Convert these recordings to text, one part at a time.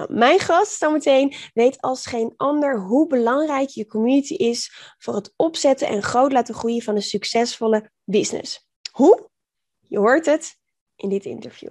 Nou, mijn gast zometeen weet als geen ander hoe belangrijk je community is voor het opzetten en groot laten groeien van een succesvolle business. Hoe? Je hoort het in dit interview.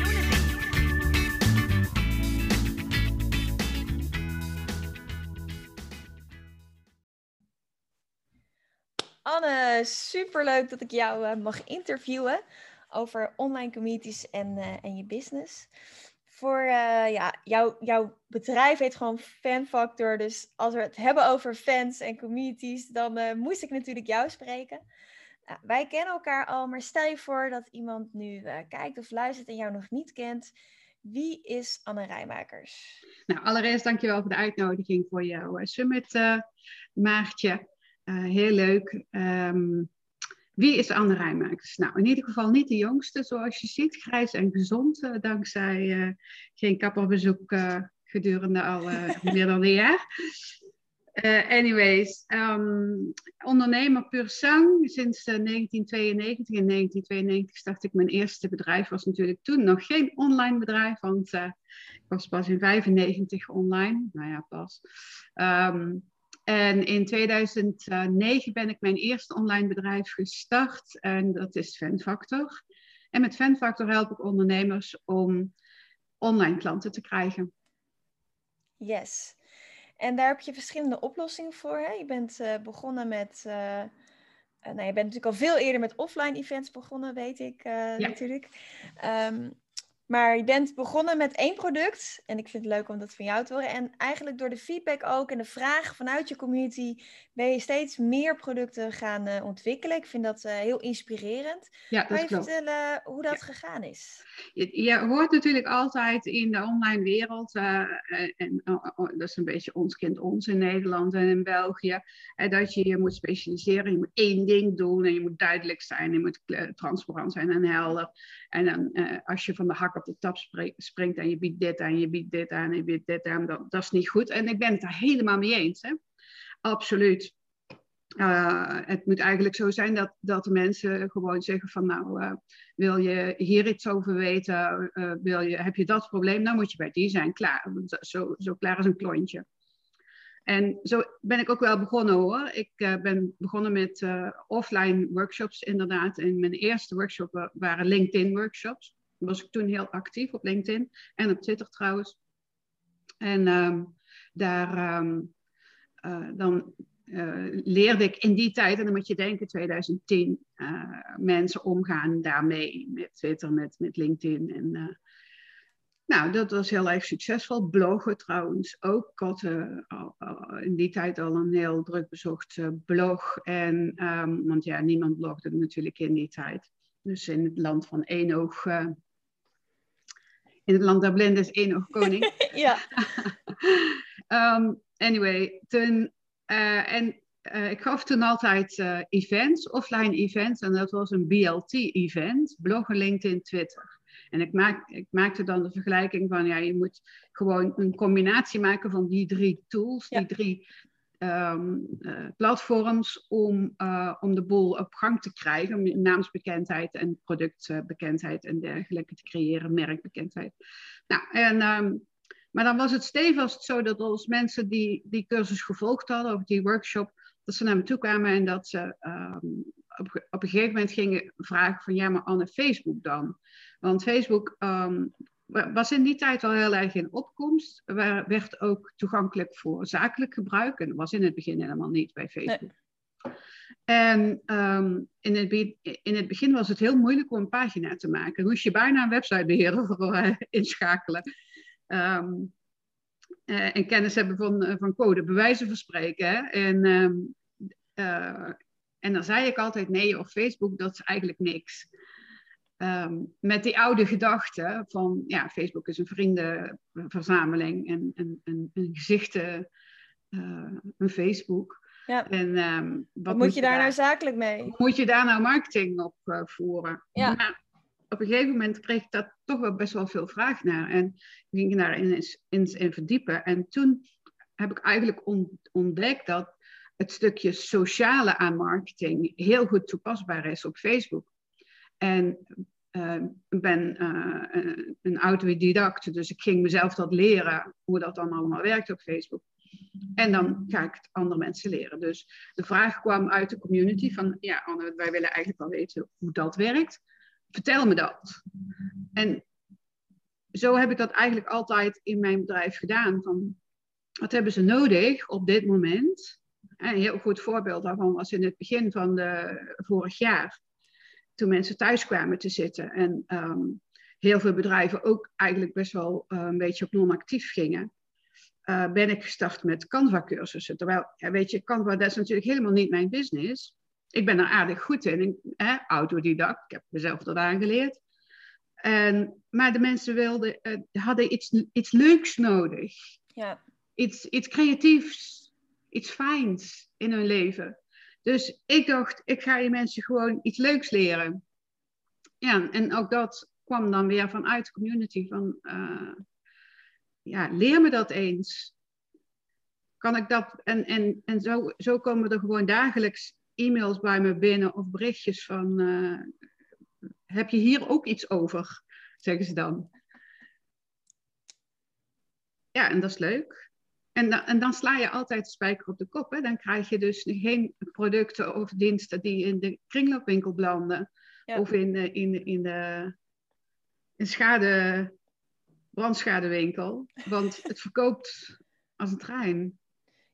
Anne, superleuk dat ik jou uh, mag interviewen over online communities en, uh, en je business. Voor uh, ja, jou, jouw bedrijf heet gewoon Fanfactor. Dus als we het hebben over fans en communities, dan moest ik natuurlijk jou spreken. Nou, wij kennen elkaar al, maar stel je voor dat iemand nu kijkt of luistert en jou nog niet kent. Wie is Anne Rijmakers? Nou, allereerst dankjewel voor de uitnodiging voor jouw summit, Maartje. Uh, heel leuk. Um, wie is Anne Rijmakers? Nou, in ieder geval niet de jongste, zoals je ziet. Grijs en gezond, uh, dankzij uh, geen kapperbezoek gedurende al meer dan een jaar. anyways, um, ondernemer puur sang sinds 1992. In 1992 startte ik mijn eerste bedrijf. Was natuurlijk toen nog geen online bedrijf, want ik was pas in 95 online. Nou ja, pas. Um, en in 2009 ben ik mijn eerste online bedrijf gestart en dat is Fanfactor. En met Fanfactor help ik ondernemers om online klanten te krijgen. Yes. En daar heb je verschillende oplossingen voor. Hè? Je bent uh, begonnen met. Uh, nou, je bent natuurlijk al veel eerder met offline events begonnen, weet ik ja. natuurlijk. Um, maar je bent begonnen met één product. En ik vind het leuk om dat van jou te horen. En eigenlijk door de feedback ook en de vraag vanuit je community ben je steeds meer producten gaan uh, ontwikkelen. Ik vind dat uh, heel inspirerend. Ja, kan je klopt. vertellen hoe dat ja. gegaan is? Je, je, hoort natuurlijk altijd in de online wereld, uh, en oh, oh, dat is een beetje ons kind ons in Nederland en in België, dat je je moet specialiseren. Je moet één ding doen en je moet duidelijk zijn. Je moet transparant zijn en helder. En dan als je van de hak op de tap springt en je biedt dit aan, je biedt dit aan, je biedt dit aan, dat, dat is niet goed. En ik ben het daar helemaal mee eens. Hè? Absoluut. Uh, het moet eigenlijk zo zijn dat, dat de mensen gewoon zeggen van nou, uh, wil je hier iets over weten, wil je, heb je dat probleem, dan moet je bij die zijn, klaar. Zo, zo klaar als een klontje. En zo ben ik ook wel begonnen hoor. Ik ben begonnen met offline workshops inderdaad. En mijn eerste workshop waren LinkedIn workshops. Was ik toen heel actief op LinkedIn en op Twitter trouwens. En um, daar um, dan uh, leerde ik in die tijd, en dan moet je denken 2010, uh, mensen omgaan daarmee met Twitter, met, met LinkedIn. En, nou, dat was heel erg succesvol. Bloggen trouwens ook. Ik had al, in die tijd al een heel druk bezocht blog. En, um, want ja, niemand blogde natuurlijk in die tijd. Dus in het land van één oog. in het land der blinden is één oog koning. ja. um, anyway, toen en uh, ik gaf toen altijd uh, events, offline events, en dat was een BLT-event, bloggen, LinkedIn, Twitter. En ik, maak, ik maakte dan de vergelijking van, ja, je moet gewoon een combinatie maken van die drie tools, ja. die drie um, platforms, om, om de boel op gang te krijgen, om naamsbekendheid en productbekendheid en dergelijke te creëren, merkbekendheid. Nou, en um, maar dan was het stevast zo dat als mensen die die cursus gevolgd hadden, of die workshop, dat ze naar me toe kwamen en dat ze um, op, op, een gegeven moment gingen vragen van ja, maar Anne, Facebook dan? Want Facebook um, was in die tijd al heel erg in opkomst, werd ook toegankelijk voor zakelijk gebruik en dat was in het begin helemaal niet bij Facebook. Nee. En um, in, het in, het begin was het heel moeilijk om een pagina te maken. Moest je bijna een websitebeheerder voor uh, inschakelen. Um, uh, en kennis hebben van, uh, van code, bewijzen verspreken. Hè? En um, uh, En dan zei ik altijd nee, of Facebook, dat is eigenlijk niks. Ehm, met die oude gedachte van, ja, Facebook is een vriendenverzameling en een, een, een gezichten, uh, een Facebook. Ja. En, ehm, wat, moet je daar, nou zakelijk mee? Moet je daar nou marketing op uh, voeren? Ja. Maar op een gegeven moment kreeg ik daar toch wel best wel veel vraag naar. En ging ik daarin eens, eens in verdiepen. En toen heb ik eigenlijk ontdekt dat het stukje sociale aan marketing heel goed toepasbaar is op Facebook. En uh, ik ben uh, een autodidact, dus ik ging mezelf dat leren, hoe dat dan allemaal werkt op Facebook. En dan ga ik het andere mensen leren. Dus de vraag kwam uit de community van, ja Anne, wij willen eigenlijk wel weten hoe dat werkt. Vertel me dat. En zo heb ik dat eigenlijk altijd in mijn bedrijf gedaan. Van, wat hebben ze nodig op dit moment? een heel goed voorbeeld daarvan was in het begin van de, vorig jaar. Toen mensen thuis kwamen te zitten en ehm, heel veel bedrijven ook eigenlijk best wel uh, een beetje op non-actief gingen. Uh, ben ik gestart met Canva-cursussen. Terwijl, ja, weet je, Canva, dat is natuurlijk helemaal niet mijn business. Ik ben er aardig goed in, ik, hè, autodidact, ik heb mezelf dat aangeleerd. En, maar de mensen wilden, uh, hadden iets, iets leuks nodig. Ja. Iets, iets creatiefs, iets fijns in hun leven. Dus ik dacht, ik ga je mensen gewoon iets leuks leren. Ja, en ook dat kwam dan weer vanuit de community van, uh, ja, leer me dat eens. Kan ik dat, en, en, en zo, zo komen er gewoon dagelijks e-mails bij me binnen of berichtjes van, uh, heb je hier ook iets over, zeggen ze dan. Ja, en dat is leuk. En, dan, en dan sla je altijd de spijker op de kop. Hè? Dan krijg je dus geen producten of diensten die in de kringloopwinkel belanden. Of in, de, in, in de in schade, brandschadewinkel. Want het verkoopt als een trein.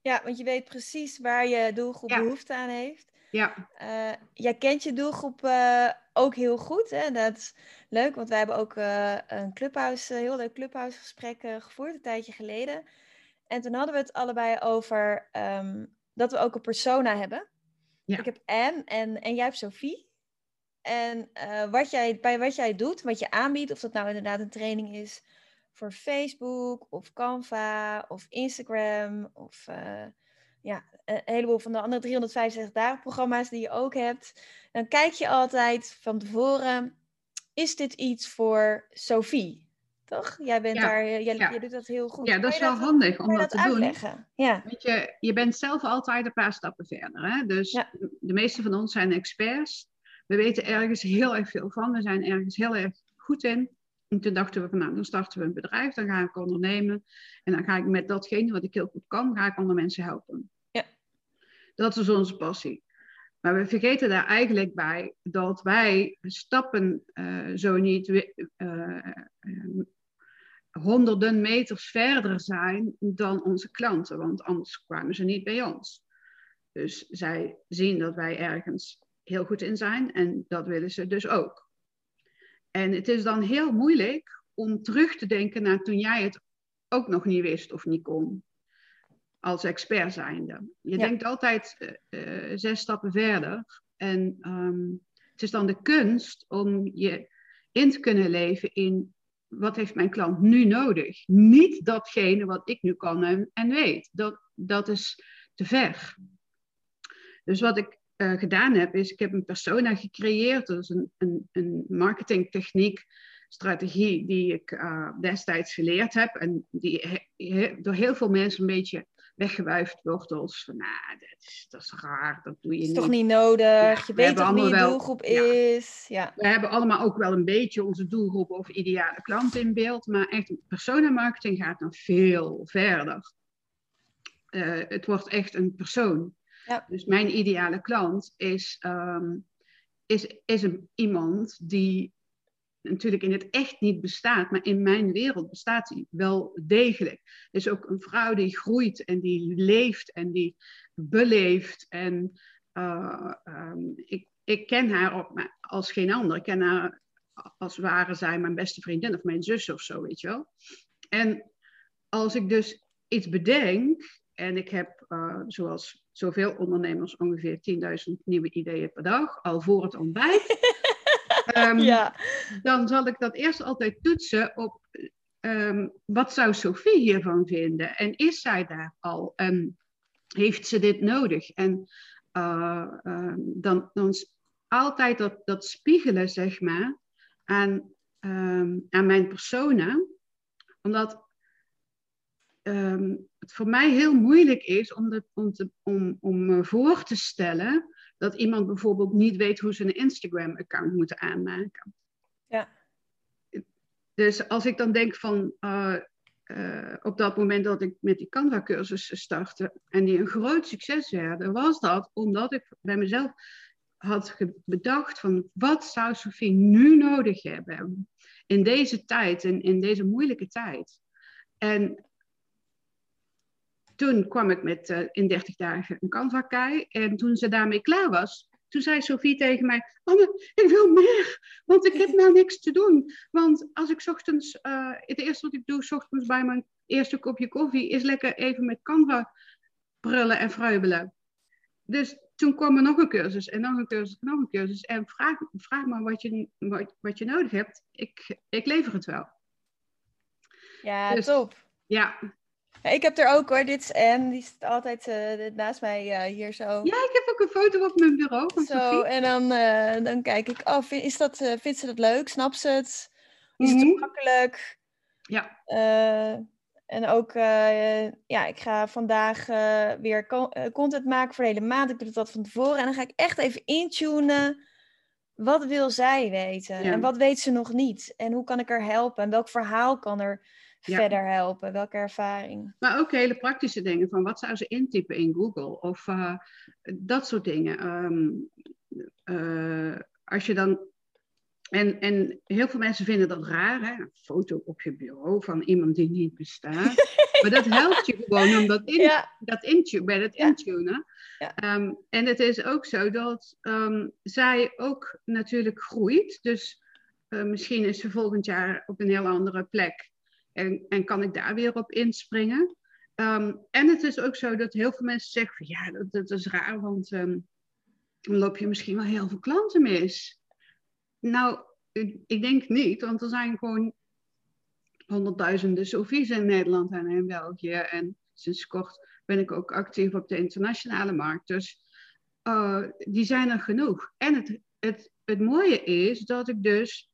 Ja, want je weet precies waar je doelgroep behoefte aan heeft. Ja. Uh, jij kent je doelgroep uh, ook heel goed. Hè? Dat is leuk, want wij hebben ook uh, een clubhouse, heel leuk clubhuisgesprek gevoerd een tijdje geleden. En toen hadden we het allebei over ehm, dat we ook een persona hebben. Ja. Ik heb Anne en, en jij hebt Sophie. En uh, wat jij, bij wat jij doet, wat je aanbiedt, of dat nou inderdaad een training is voor Facebook of Canva of Instagram of uh, ja, een heleboel van de andere 365 dagen programma's die je ook hebt, dan kijk je altijd van tevoren, is dit iets voor Sophie? Toch? Jij, bent daar, eh, jij, ja. doet dat heel goed. Ja, dat is wel handig om dat, te uitleggen? doen. Ja. Weet je, je bent zelf altijd een paar stappen verder. Hè? Dus de meeste van ons zijn experts. We weten ergens heel erg veel van. We zijn ergens heel erg goed in. En toen dachten we van nou, dan starten we een bedrijf, dan ga ik ondernemen. En dan ga ik met datgene wat ik heel goed kan, ga ik andere mensen helpen. Ja. Dat is onze passie. Maar we vergeten daar eigenlijk bij dat wij stappen uh, zo niet uh, honderden meters verder zijn dan onze klanten, want anders kwamen ze niet bij ons. Dus zij zien dat wij ergens heel goed in zijn en dat willen ze dus ook. En het is dan heel moeilijk om terug te denken naar toen jij het ook nog niet wist of niet kon. Als expert zijnde. Je denkt altijd uh, zes stappen verder. En um, het is dan de kunst om je in te kunnen leven in wat heeft mijn klant nu nodig? Niet datgene wat ik nu kan en, en weet. Dat, dat is te ver. Dus wat ik uh, gedaan heb, is ik heb een persona gecreëerd. Dat is een, een, een marketingtechniek, strategie die ik uh, destijds geleerd heb. En die door heel veel mensen een beetje weggewuifd wordt als van, nou, dat is, dat is raar, dat doe je niet. is toch niet nodig, je weet toch wie je wel, doelgroep is. Ja. We hebben allemaal ook wel een beetje onze doelgroep of ideale klant in beeld, maar echt marketing gaat dan veel verder. Uh, het wordt echt een persoon. Ja. Dus mijn ideale klant is, um, is, is een, iemand die natuurlijk in het echt niet bestaat, maar in mijn wereld bestaat hij wel degelijk. Is ook een vrouw die groeit en die leeft en die beleeft. En uh, um, ik, ik ken haar ook als geen ander. Ik ken haar als ware zij mijn beste vriendin of mijn zus of zo, weet je wel. En als ik dus iets bedenk En ik heb, uh, zoals zoveel ondernemers, ongeveer 10.000 nieuwe ideeën per dag, al voor het ontbijt. Um, ja. Dan zal ik dat eerst altijd toetsen op um, wat zou Sophie hiervan vinden? En is zij daar al? En heeft ze dit nodig? En uh, um, dan, dan altijd dat, dat spiegelen, zeg maar, aan, aan mijn persona. Omdat um, het voor mij heel moeilijk is om, de, om, te, om, om me voor te stellen dat iemand bijvoorbeeld niet weet hoe ze een Instagram-account moet aanmaken. Ja. Dus als ik dan denk van uh, uh, op dat moment dat ik met die Canva-cursussen startte en die een groot succes werden, was dat omdat ik bij mezelf had bedacht van wat zou Sophie nu nodig hebben in deze tijd, in, in deze moeilijke tijd. En toen kwam ik met uh, in 30 dagen een Canva-kei. En toen ze daarmee klaar was, toen zei Sophie tegen mij: Anne, ik wil meer, want ik heb nou niks te doen. Want als ik ochtends, uh, het eerste wat ik doe, s ochtends bij mijn eerste kopje koffie, is lekker even met Canva prullen en fruibelen. Dus toen kwam er nog een cursus en nog een cursus en nog een cursus. En vraag, vraag maar wat je, wat, wat je nodig hebt. Ik, ik lever het wel. Ja, dus, top. Ja, ik heb er ook hoor, dit is en die zit altijd uh, naast mij uh, hier zo. Ja, ik heb ook een foto op mijn bureau van Zo, Sophie. en dan, uh, dan kijk ik, oh, vind, is dat, vindt ze dat leuk? Snapt ze het? Is mm -hmm. het makkelijk? Ja. en ook, ja, ik ga vandaag weer content maken voor de hele maand. Ik doe dat van tevoren. En dan ga ik echt even intunen. Wat wil zij weten? Ja. En wat weet ze nog niet? En hoe kan ik haar helpen? En welk verhaal kan er verder helpen? Welke ervaring? Maar ook hele praktische dingen van wat zou ze intypen in Google of uh, dat soort dingen. Um, uh, als je dan. En, en heel veel mensen vinden dat raar, hè? een foto op je bureau van iemand die niet bestaat. maar dat helpt je gewoon om dat, in, ja. dat intune, bij dat ja. intunen. Ja. Um, en het is ook zo dat um, zij ook natuurlijk groeit. Dus uh, misschien is ze volgend jaar op een heel andere plek. En, en kan ik daar weer op inspringen? Um, en het is ook zo dat heel veel mensen zeggen van ja, dat, dat is raar, want um, dan loop je misschien wel heel veel klanten mis. Nou, ik, denk niet, want er zijn gewoon honderdduizenden Sofies in Nederland en in België. En sinds kort ben ik ook actief op de internationale markt. Dus uh, die zijn er genoeg. En het, het, het mooie is dat ik dus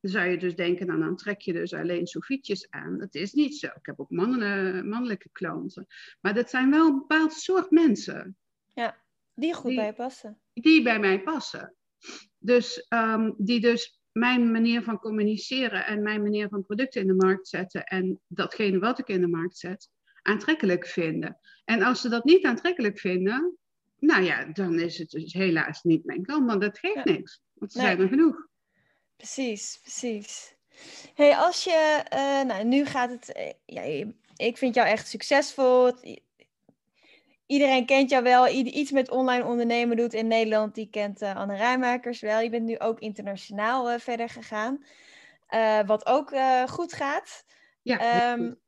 dan zou je dus denken, nou, dan trek je dus alleen Sofietjes aan. Dat is niet zo. Ik heb ook mannelijke, mannelijke klanten. Maar dat zijn wel een bepaald soort mensen. Ja, die goed die, bij passen. Die bij mij passen. Dus um, die dus mijn manier van communiceren en mijn manier van producten in de markt zetten en datgene wat ik in de markt zet, aantrekkelijk vinden. En als ze dat niet aantrekkelijk vinden, nou ja, dan is het dus helaas niet mijn klant, maar dat geeft ja. niks. Want ze nee. zijn er genoeg. Precies, precies. Hey, als je, uh, nou, nu gaat het, uh, ja, ik vind jou echt succesvol. Iedereen kent jou wel. Ieder iets met online ondernemen doet in Nederland, die kent uh, Anne Rijmakers wel. Je bent nu ook internationaal verder gegaan, wat ook goed gaat. Ja. Um,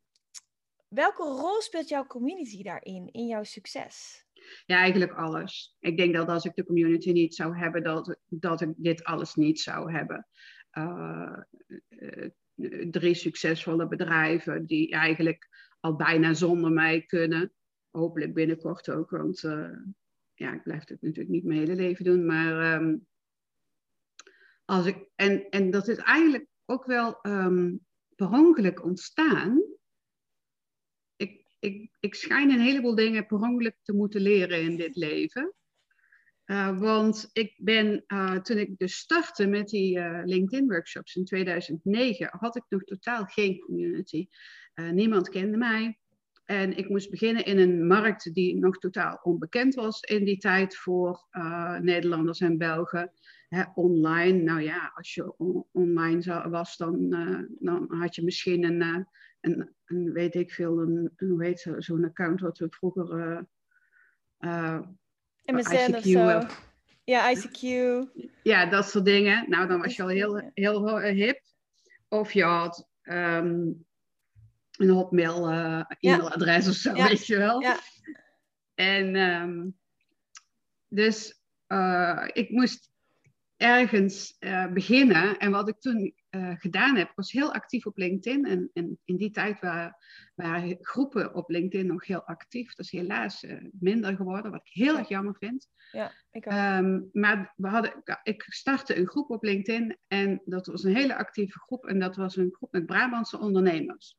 welke rol speelt jouw community daarin, in jouw succes? Ja, eigenlijk alles. Ik denk dat als ik de community niet zou hebben, dat, dat ik dit alles niet zou hebben. Uh, uh, drie succesvolle bedrijven die eigenlijk al bijna zonder mij kunnen. Hopelijk binnenkort ook, want uh, ja, ik blijf het natuurlijk niet mijn hele leven doen. Maar um, als ik, en, en dat is eigenlijk ook wel um, per ongeluk ontstaan ik, ik schijn een heleboel dingen per ongeluk te moeten leren in dit leven. Uh, want ik ben, uh, toen ik dus startte met die uh, LinkedIn-workshops in 2009, had ik nog totaal geen community. niemand kende mij. En ik moest beginnen in een markt die nog totaal onbekend was in die tijd voor Nederlanders en Belgen. Online, nou ja, als je on online was, dan, dan had je misschien een en, en weet ik veel, een, een hoe heet zo'n account wat we vroeger. Uh, uh, MSN of zo. Ja, ICQ. Ja, dat soort dingen. Nou, dan was je al heel, heel hip. Of je had um, een hotmail uh, e-mailadres of zo, weet je wel. Ja. En ehm, dus ik moest ergens beginnen. En wat ik toen gedaan heb, was heel actief op LinkedIn. En, en in die tijd waren, waren, groepen op LinkedIn nog heel actief. Dat is helaas minder geworden, wat ik heel erg jammer vind. Ja, ik ook. Ehm, maar we hadden, ik startte een groep op LinkedIn en dat was een hele actieve groep. En dat was een groep met Brabantse ondernemers.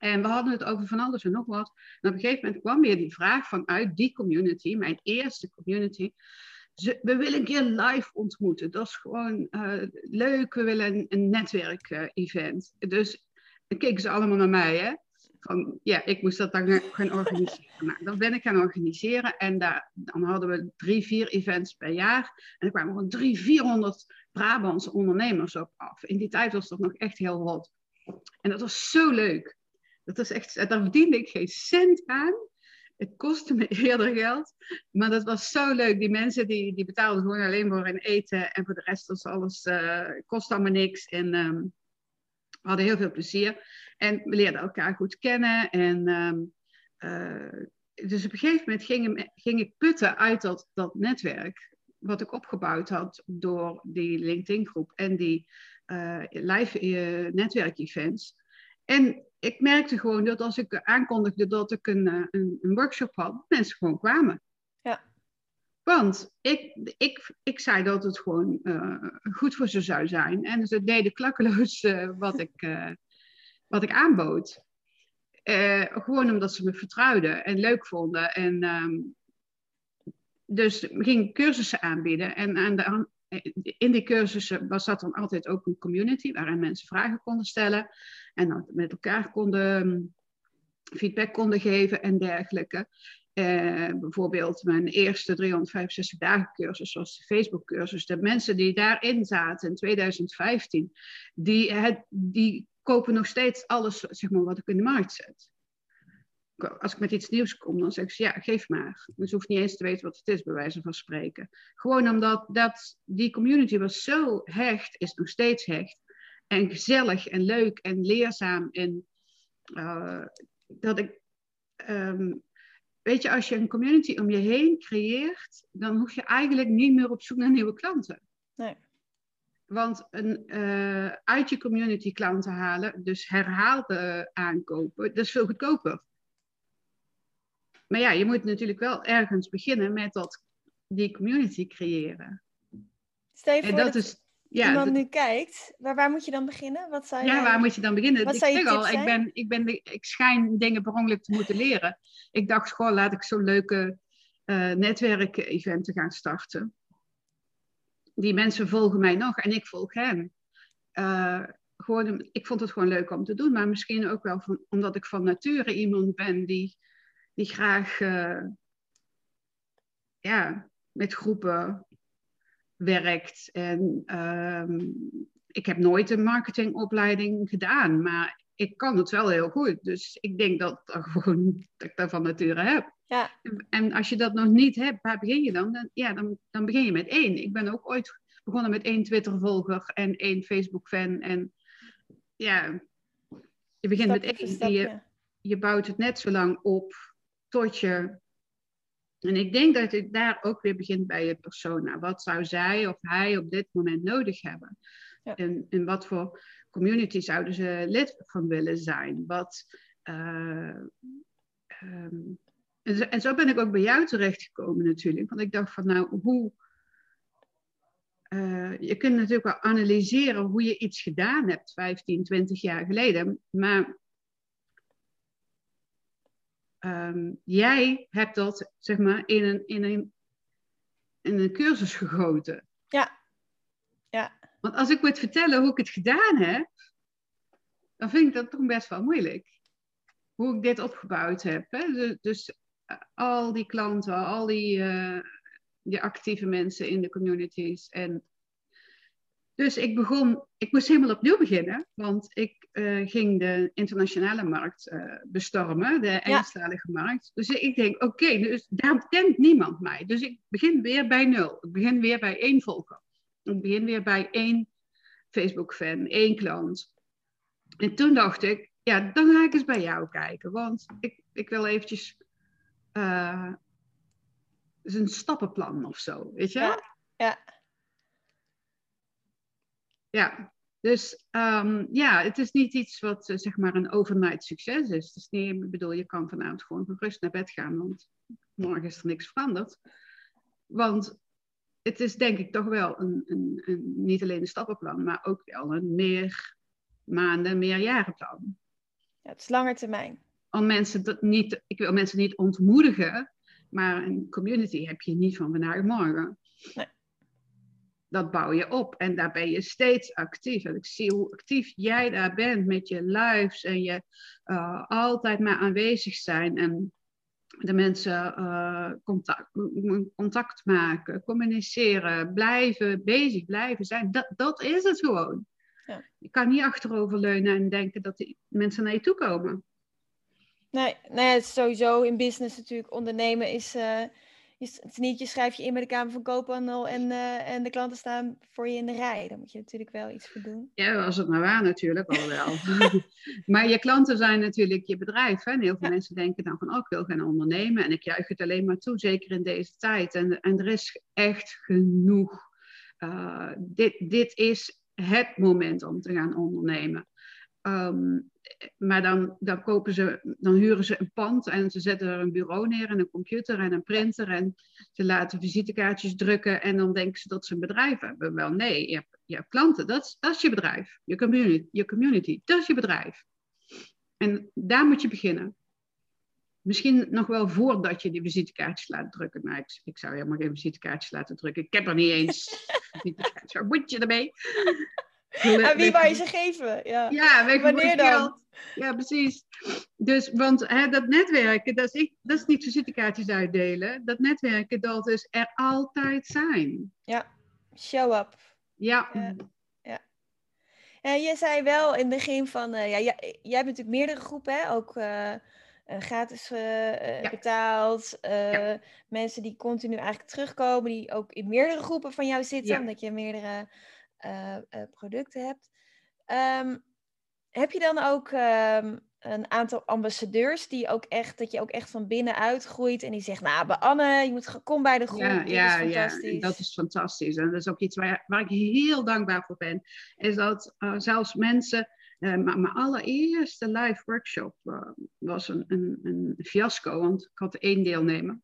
En we hadden het over van alles en nog wat. En op een gegeven moment kwam weer die vraag vanuit die community, mijn eerste community. We willen een keer live ontmoeten. Dat is gewoon uh, leuk. We willen een, netwerk-event. dus dan keken ze allemaal naar mij. Hè? Van, ja, ik moest dat dan gaan organiseren. Nou, dat ben ik gaan organiseren. En daar, dan hadden we drie, vier events per jaar. En er kwamen gewoon drie, vierhonderd Brabantse ondernemers op af. In die tijd was dat nog echt heel hot. En dat was zo leuk. Dat was echt, daar verdiende ik geen cent aan. Het kostte me eerder geld. Maar dat was zo leuk. Die mensen die, die betaalden gewoon alleen voor hun eten. En voor de rest was alles, uh, kost allemaal niks. En um, we hadden heel veel plezier. En we leerden elkaar goed kennen. En um, uh, dus op een gegeven moment ging, ging, ik putten uit dat, dat netwerk. Wat ik opgebouwd had door die LinkedIn-groep en die uh, live netwerkevents. En ik merkte gewoon dat als ik aankondigde dat ik een, eh, een, een workshop had, mensen gewoon kwamen. Ja. Want ik, ik, ik zei dat het gewoon uh, goed voor ze zou zijn. En ze deden klakkeloos uh, wat, ik, uh, wat ik aanbood. gewoon omdat ze me vertrouwden en leuk vonden. En um, dus ging cursussen aanbieden. En aan de, in die cursussen was dat dan altijd ook een community waarin mensen vragen konden stellen en dan met elkaar konden ehm, feedback konden geven en dergelijke. Uh, bijvoorbeeld mijn eerste 365 dagen cursus was de Facebook cursus. De mensen die daarin zaten in 2015, die, het, die kopen nog steeds alles zeg maar, wat ik in de markt zet als ik met iets nieuws kom, dan zeg ze ja, geef maar. Dus hoeft niet eens te weten wat het is, bij wijze van spreken. Gewoon omdat dat, die community was zo hecht, is nog steeds hecht. En gezellig en leuk en leerzaam. En uh, dat ik. Um, weet je, als je een community om je heen creëert, dan hoef je eigenlijk niet meer op zoek naar nieuwe klanten. Nee. Want een, uh, uit je community klanten halen, dus herhaalde aankopen, dat is veel goedkoper. Maar ja, je moet natuurlijk wel ergens beginnen met dat, die community creëren. Stel je voor dat, is, ja, iemand nu kijkt, waar, waar moet je dan beginnen? Wat zou ja, waar moet je dan beginnen? Wat ik zeg al, ik, ben, ik, ben de, ik schijn dingen per ongeluk te moeten leren. Ik dacht gewoon, laat ik zo'n leuke uh, netwerk-eventen gaan starten. Die mensen volgen mij nog en ik volg hen. Uh, gewoon, ik vond het gewoon leuk om te doen, maar misschien ook wel van, omdat ik van nature iemand ben die die graag uh, ja, met groepen werkt. En um, ik heb nooit een marketingopleiding gedaan, maar ik kan het wel heel goed. Dus ik denk dat, dat, gewoon, dat ik dat van nature heb. Ja. En, als je dat nog niet hebt, waar begin je dan? dan? Ja, dan, dan begin je met één. Ik ben ook ooit begonnen met één Twitter-volger en één Facebook-fan. En ja, je begint met één. Je, je bouwt het net zo lang op tot je. En ik denk dat het daar ook weer begint bij je persona. Wat zou zij of hij op dit moment nodig hebben? Ja. En, en wat voor community zouden ze lid van willen zijn? Wat, uh, um, en, zo, en, zo, ben ik ook bij jou terechtgekomen natuurlijk. Want ik dacht van nou, hoe... Uh, je kunt natuurlijk wel analyseren hoe je iets gedaan hebt 15, 20 jaar geleden. Maar um, jij hebt dat zeg maar in een, in een, in een cursus gegoten. Ja. ja. Want als ik moet vertellen hoe ik het gedaan heb, dan vind ik dat toch best wel moeilijk. Hoe ik dit opgebouwd heb. Hè? Dus, dus uh, al die klanten, al die, uh, die actieve mensen in de communities en dus ik begon, ik moest helemaal opnieuw beginnen, want ik uh, ging de internationale markt uh, bestormen, de Engelstalige markt. Dus ik denk, oké, okay, dus daar kent niemand mij. Dus ik begin weer bij nul. Ik begin weer bij één volger. Ik begin weer bij één Facebook-fan, één klant. En toen dacht ik, ja, dan ga ik eens bij jou kijken. Want ik, ik wil eventjes uh, een stappenplan of zo, weet je? Ja. ja. Ja, dus um, ja, het is niet iets wat uh, zeg maar een overnight succes is. Het is niet, ik bedoel, je kan vanavond gewoon gerust naar bed gaan, want morgen is er niks veranderd. Want het is denk ik toch wel een, een, een, niet alleen een stappenplan, maar ook wel een meer maanden, meerjarenplan. Ja, het is langer termijn. Om mensen dat niet, ik wil mensen niet ontmoedigen, maar een community heb je niet van vandaag morgen. Nee. Dat bouw je op en daar ben je steeds actief. En ik zie hoe actief jij daar bent met je lives en je uh, altijd maar aanwezig zijn. En de mensen uh, contact, contact, maken, communiceren, blijven bezig, blijven zijn. Dat, dat is het gewoon. Ja. Je kan niet achteroverleunen en denken dat die mensen naar je toe komen. Nee, nee, het is sowieso in business natuurlijk. Ondernemen is, uh, is het niet, je schrijf je in bij de Kamer van Koophandel en, uh, en de klanten staan voor je in de rij. Daar moet je natuurlijk wel iets voor doen. Ja, als het maar waar natuurlijk al wel. maar je klanten zijn natuurlijk je bedrijf. Hè? En heel veel ja. mensen denken dan van, oh, ik wil gaan ondernemen. En ik juich het alleen maar toe, zeker in deze tijd. En, en er is echt genoeg. Uh, dit, dit is het moment om te gaan ondernemen. Um, maar dan, dan, kopen ze, dan huren ze een pand en ze zetten er een bureau neer en een computer en een printer en ze laten visitekaartjes drukken en dan denken ze dat ze een bedrijf hebben. Wel nee, je hebt, je hebt klanten, dat is, dat is je bedrijf. Je community, je community, dat is je bedrijf. En daar moet je beginnen. Misschien nog wel voordat je die visitekaartjes laat drukken. Nou, ik, ik zou helemaal geen visitekaartjes laten drukken. Ik heb er niet eens. Waar moet je ermee? Aan wie wou je ze geven? Ja, ja wanneer dan? Ja, precies. Dus, want hè, dat netwerken, dat is, ik, dat is niet visitekaartjes uitdelen. Dat netwerken, dat is er altijd zijn. Ja, show up. Ja. ja. ja. En je zei wel in het begin van, uh, ja, jij, jij hebt natuurlijk meerdere groepen, hè? ook uh, gratis uh, ja. betaald. Ja. Mensen die continu eigenlijk terugkomen, die ook in meerdere groepen van jou zitten, ja. omdat je meerdere producten hebt. Um, heb je dan ook um, een aantal ambassadeurs die ook echt, dat je ook echt van binnenuit groeit en die zegt, nou, bij Anne, je moet kom bij de groep. Ja, ja, ja, dat is fantastisch. En dat is ook iets waar, waar ik heel dankbaar voor ben. Is dat uh, zelfs mensen, mijn, mijn allereerste live workshop was een, een, een fiasco, want ik had één deelnemer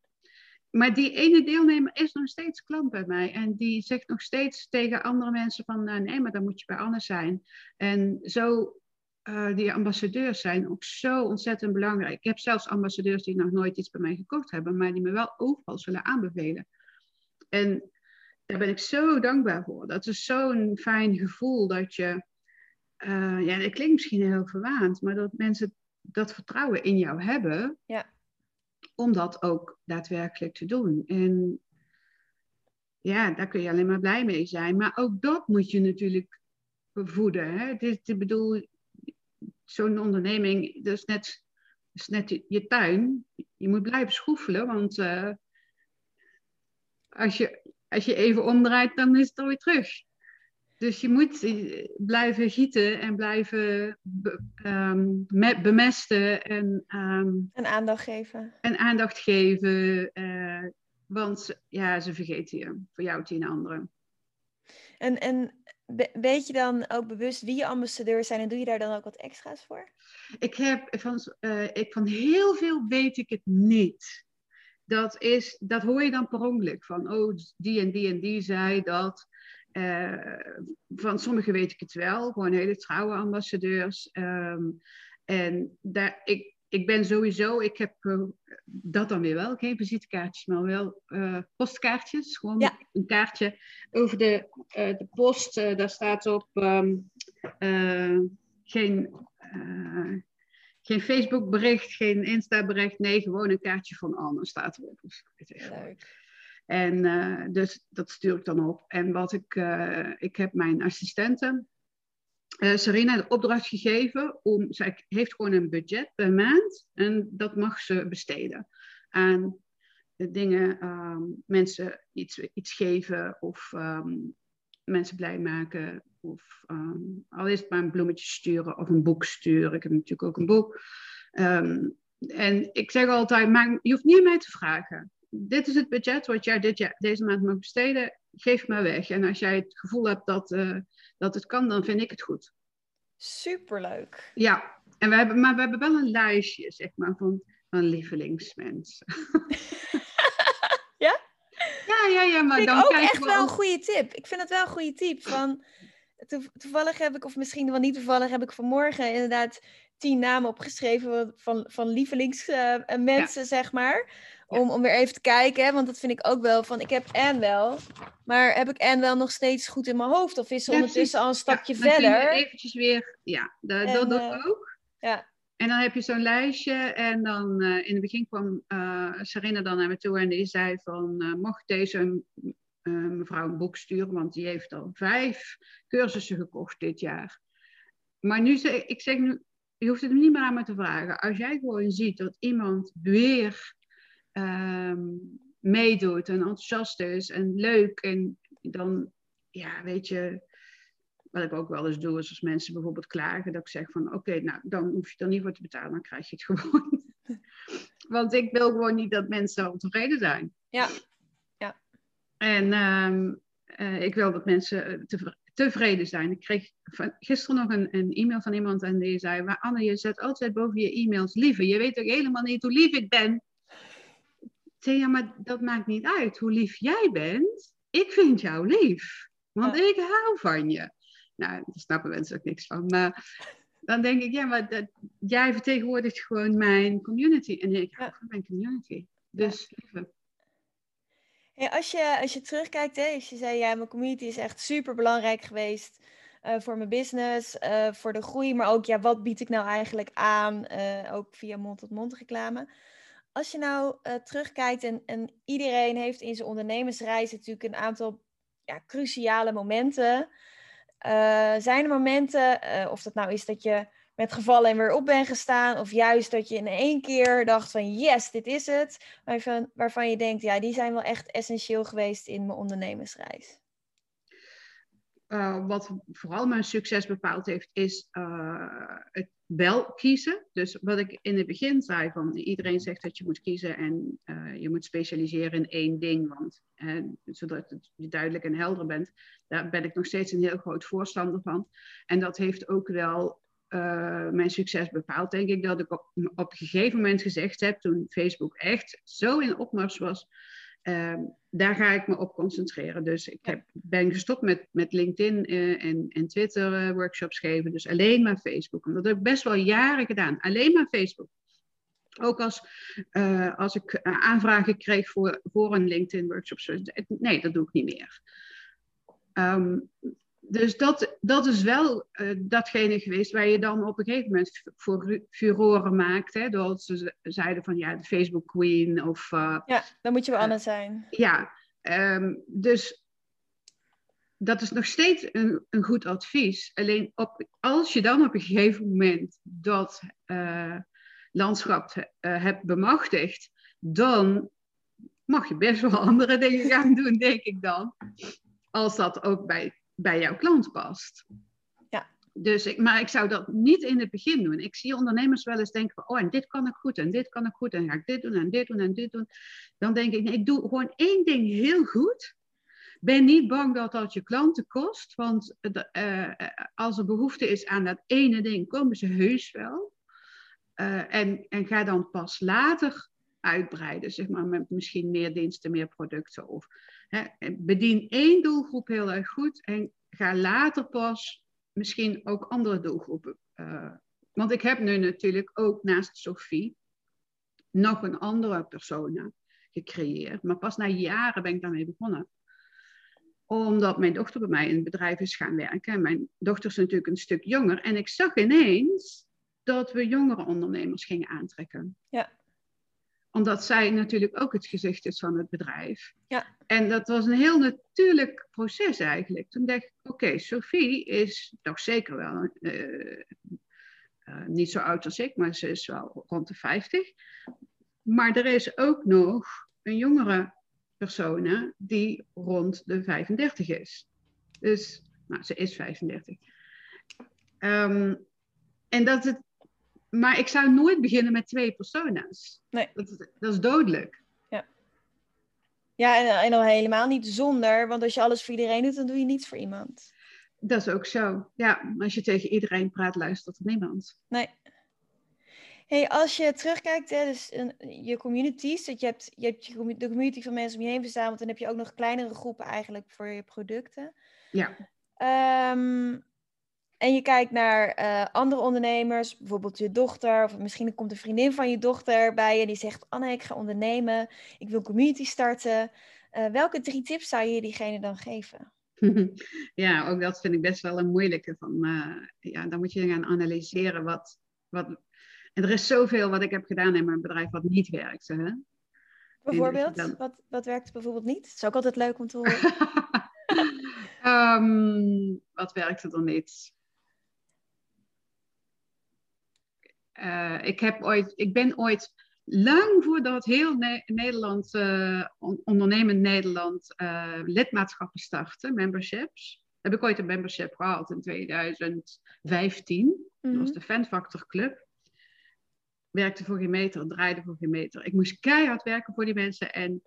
maar die ene deelnemer is nog steeds klant bij mij. En die zegt nog steeds tegen andere mensen van... Nou, nee, maar dan moet je bij Anne zijn. En zo, uh, die ambassadeurs zijn ook zo ontzettend belangrijk. Ik heb zelfs ambassadeurs die nog nooit iets bij mij gekocht hebben... maar die me wel overal zullen aanbevelen. En daar ben ik zo dankbaar voor. Dat is zo'n fijn gevoel dat je... Uh, ja, het klinkt misschien heel verwaand... maar dat mensen dat vertrouwen in jou hebben... Ja om dat ook daadwerkelijk te doen. En ja, daar kun je alleen maar blij mee zijn. Maar ook dat moet je natuurlijk voeden. Hè? Dit, ik bedoel, zo'n onderneming, dat is net, net je tuin. Je moet blijven schroefelen, want uh, als, je, als je even omdraait, dan is het alweer terug. Dus je moet eh, blijven gieten en blijven be, um, bemesten en, um, en aandacht geven. En aandacht geven, uh, want ja, ze vergeten je voor jou tien anderen. En, en weet je dan ook bewust wie je ambassadeurs zijn en doe je daar dan ook wat extra's voor? Ik heb van, uh, ik, van heel veel weet ik het niet. Dat, is, dat hoor je dan per ongeluk van, oh, die en die en die zei dat. Uh, van sommigen weet ik het wel, gewoon hele trouwe ambassadeurs. Um, en daar, ik, ik ben sowieso, ik heb uh, dat dan weer wel, geen visitekaartjes, maar wel uh, postkaartjes. Gewoon ja. een kaartje over de, de post. daar staat op um, geen, geen Facebook bericht, geen Insta bericht. Nee, gewoon een kaartje van Anne staat erop. Leuk. En uh, dus dat stuur ik dan op. En wat ik, uh, ik heb mijn assistenten, uh, Serena, de opdracht gegeven om, zij heeft gewoon een budget per maand en dat mag ze besteden aan dingen, um, mensen iets, iets geven of um, mensen blij maken Of ehm, al is het maar een bloemetje sturen of een boek sturen. Ik heb natuurlijk ook een boek. Ehm, en ik zeg altijd, maar je hoeft niet aan mij te vragen. Dit is het budget wat jij dit jaar, deze maand mag besteden. Geef maar weg. En als jij het gevoel hebt dat, uh, dat het kan, dan vind ik het goed. Superleuk. Ja, en we hebben, maar we hebben wel een lijstje, zeg maar, van, van lievelingsmensen. ja? Ja, ja, ja, maar vind dan ik ook echt wel een goede tip. Ik vind het wel een goede tip. Van, toevallig heb ik, of misschien wel niet toevallig, heb ik vanmorgen inderdaad tien namen opgeschreven van, van lievelingsmensen, uh, zeg maar. Om, om weer even te kijken, want dat vind ik ook wel van, ik heb Anne wel, maar heb ik Anne wel nog steeds goed in mijn hoofd? Of is ze ondertussen al een stapje ja, verder? eventjes weer, ja, dat, dat doe ik uh, ook. Ja. En dan heb je zo'n lijstje en dan uh, in het begin kwam uh, Sarina dan naar me toe en die zei van, uh, mocht deze mevrouw een boek sturen, want die heeft al vijf cursussen gekocht dit jaar. Maar nu zeg ik zeg nu, je hoeft het niet meer aan me te vragen. Als jij gewoon ziet dat iemand weer um, meedoet en enthousiast is en leuk, en dan, ja, weet je, wat ik ook wel eens doe, is als mensen bijvoorbeeld klagen, dat ik zeg van, oké, okay, nou, dan hoef je er niet voor te betalen, dan krijg je het gewoon. Want ik wil gewoon niet dat mensen ontevreden zijn. Ja, ja. En um, uh, ik wil dat mensen tevreden tevreden zijn. Ik kreeg gisteren nog een, een, e-mail van iemand en die zei: Maar Anne, je zet altijd boven je e-mails lieve. Je weet toch helemaal niet hoe lief ik ben? Ik zei: Ja, maar dat maakt niet uit hoe lief jij bent. Ik vind jou lief, want ja. ik hou van je. Nou, daar snappen mensen ook niks van. Maar dan denk ik: Ja, maar dat, jij vertegenwoordigt gewoon mijn community. En ik hou ja. van mijn community. Dus lieve. Als, je, als je terugkijkt, hè, je zei, ja, mijn community is echt super belangrijk geweest uh, voor mijn business, uh, voor de groei, maar ook, ja, wat bied ik nou eigenlijk aan, uh, ook via mond-tot-mond -mond reclame. Als je nou terugkijkt en, en iedereen heeft in zijn ondernemersreis natuurlijk een aantal ja, cruciale momenten. zijn er momenten, of dat nou is dat je met gevallen en weer op ben gestaan. Of juist dat je in één keer dacht van yes, dit is het. Waarvan, waarvan je denkt, ja, die zijn wel echt essentieel geweest in mijn ondernemersreis. Uh, wat vooral mijn succes bepaald heeft, is uh, het wel kiezen. Dus wat ik in het begin zei, van iedereen zegt dat je moet kiezen en uh, je moet specialiseren in één ding, want, zodat je duidelijk en helder bent. Daar ben ik nog steeds een heel groot voorstander van. En dat heeft ook wel uh, mijn succes bepaald, denk ik, dat ik op, op een gegeven moment gezegd heb, toen Facebook echt zo in opmars was, uh, daar ga ik me op concentreren. Dus ik heb, ben gestopt met, met LinkedIn uh, en, en Twitter workshops geven, dus alleen maar Facebook. Dat heb ik best wel jaren gedaan, alleen maar Facebook. Ook als, als ik aanvragen kreeg voor, voor een LinkedIn-workshop. Nee, dat doe ik niet meer. Um, dus dat, dat is wel uh, datgene geweest waar je dan op een gegeven moment voor furoren maakt. Hè, doordat ze zeiden van ja, de Facebook Queen of... Uh, ja, dan moet je wel anders zijn. Ja, um, dus dat is nog steeds een, een goed advies. Alleen op, als je dan op een gegeven moment dat uh, landschap hebt bemachtigd, dan mag je best wel andere dingen gaan doen, denk ik dan. Als dat ook bij bij jouw klant past. Ja. Dus ik, maar ik zou dat niet in het begin doen. Ik zie ondernemers wel eens denken van, oh, en dit kan ik goed, en dit kan ik goed, en ga ik dit doen, en dit doen, en dit doen. Dan denk ik, nee, ik doe gewoon één ding heel goed. Ben niet bang dat dat je klanten kost, want uh, als er behoefte is aan dat ene ding, komen ze heus wel. Uh, en, en ga dan pas later uitbreiden, zeg maar, met misschien meer diensten, meer producten. Of bedien één doelgroep heel erg goed en ga later pas misschien ook andere doelgroepen. Uh, want ik heb nu natuurlijk ook naast Sophie nog een andere persona gecreëerd. Maar pas na jaren ben ik daarmee begonnen. Omdat mijn dochter bij mij in het bedrijf is gaan werken. Mijn dochter is natuurlijk een stuk jonger. En ik zag ineens dat we jongere ondernemers gingen aantrekken. Ja omdat zij natuurlijk ook het gezicht is van het bedrijf. Ja. En dat was een heel natuurlijk proces eigenlijk. Toen dacht ik, oké, Sophie is toch zeker wel uh, uh, niet zo oud als ik, maar ze is wel rond de 50. Maar er is ook nog een jongere persoon die rond de 35 is. Dus Nou, ze is 35. Ehm, en dat het, maar ik zou nooit beginnen met twee persona's. Nee. Dat, dat is dodelijk. Ja, ja en, en al helemaal niet zonder, want als je alles voor iedereen doet, dan doe je niets voor iemand. Dat is ook zo. Ja, als je tegen iedereen praat, luistert er niemand. Nee. Hey, als je terugkijkt, hè, dus je communities, dat je hebt, je hebt je, de community van mensen om je heen verzameld, dan heb je ook nog kleinere groepen eigenlijk voor je producten. Ja. Ehm, en je kijkt naar eh, andere ondernemers, bijvoorbeeld je dochter, of misschien komt een vriendin van je dochter bij je die zegt: Anne, ik ga ondernemen, ik wil community starten. Uh, welke drie tips zou je diegene dan geven? Ja, ook dat vind ik best wel een moeilijke. Van, uh, ja, dan moet je gaan analyseren wat, wat. En er is zoveel wat ik heb gedaan in mijn bedrijf wat niet werkte. Hè? Bijvoorbeeld, dan... wat, wat werkt bijvoorbeeld niet? Dat is ook altijd leuk om te horen. um, wat werkte er niet? Uh, ik, heb ooit, ik ben ooit lang voordat heel ne Nederland, uh, ondernemend Nederland, uh, lidmaatschappen startte, memberships. Heb ik ooit een membership gehad in 2015. Mm -hmm. Dat was de Fan Factor Club. Werkte voor geen meter, draaide voor geen meter. Ik moest keihard werken voor die mensen en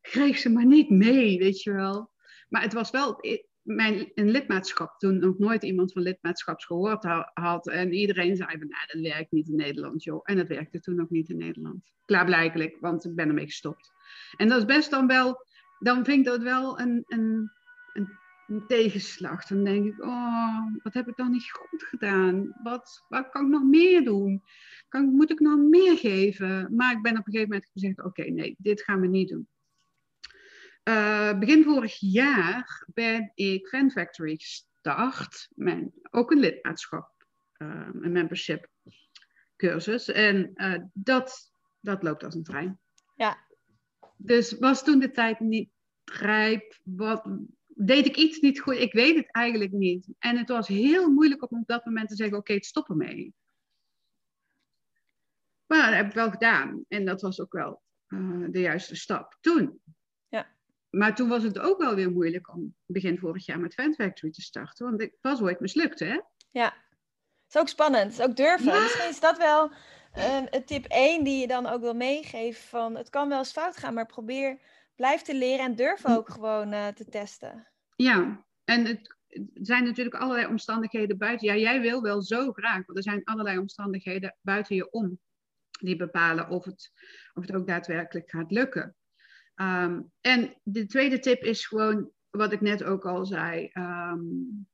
kreeg ze maar niet mee, weet je wel. Maar het was wel, mijn een lidmaatschap toen nog nooit iemand van lidmaatschaps gehoord had. En iedereen zei van, nou, dat werkt niet in Nederland, joh. En dat werkte toen nog niet in Nederland. Klaarblijkelijk, want ik ben ermee gestopt. En dat is best dan wel, dan vind ik dat wel een, een, een, een tegenslag. Dan denk ik, oh, wat heb ik dan niet goed gedaan? Wat, wat kan ik nog meer doen? Kan, moet ik nog meer geven? Maar ik ben op een gegeven moment gezegd, oké, nee, dit gaan we niet doen. Uh, begin vorig jaar ben ik Fan Factory gestart. Mijn, ook een lidmaatschap, uh, een membership cursus. En uh, dat, dat loopt als een trein. Ja. Dus was toen de tijd niet rijp? Wat, deed ik iets niet goed? Ik weet het eigenlijk niet. En het was heel moeilijk om op dat moment te zeggen, oké, okay, stop ermee. Maar dat heb ik wel gedaan. En dat was ook wel de juiste stap toen maar toen was het ook wel weer moeilijk om begin vorig jaar met Fan Factory te starten. Want ik was ooit mislukt, hè? Ja, het is ook spannend. Het is ook durven. Misschien is dat wel uh, tip 1 die je dan ook wil meegeven. Van, het kan wel eens fout gaan, maar probeer, blijf te leren en durf ook gewoon uh, te testen. Ja, en het, er zijn natuurlijk allerlei omstandigheden buiten. Ja, jij wil wel zo graag, want er zijn allerlei omstandigheden buiten je om. Die bepalen of het, of het ook daadwerkelijk gaat lukken. Um, en de tweede tip is gewoon wat ik net ook al zei. Um,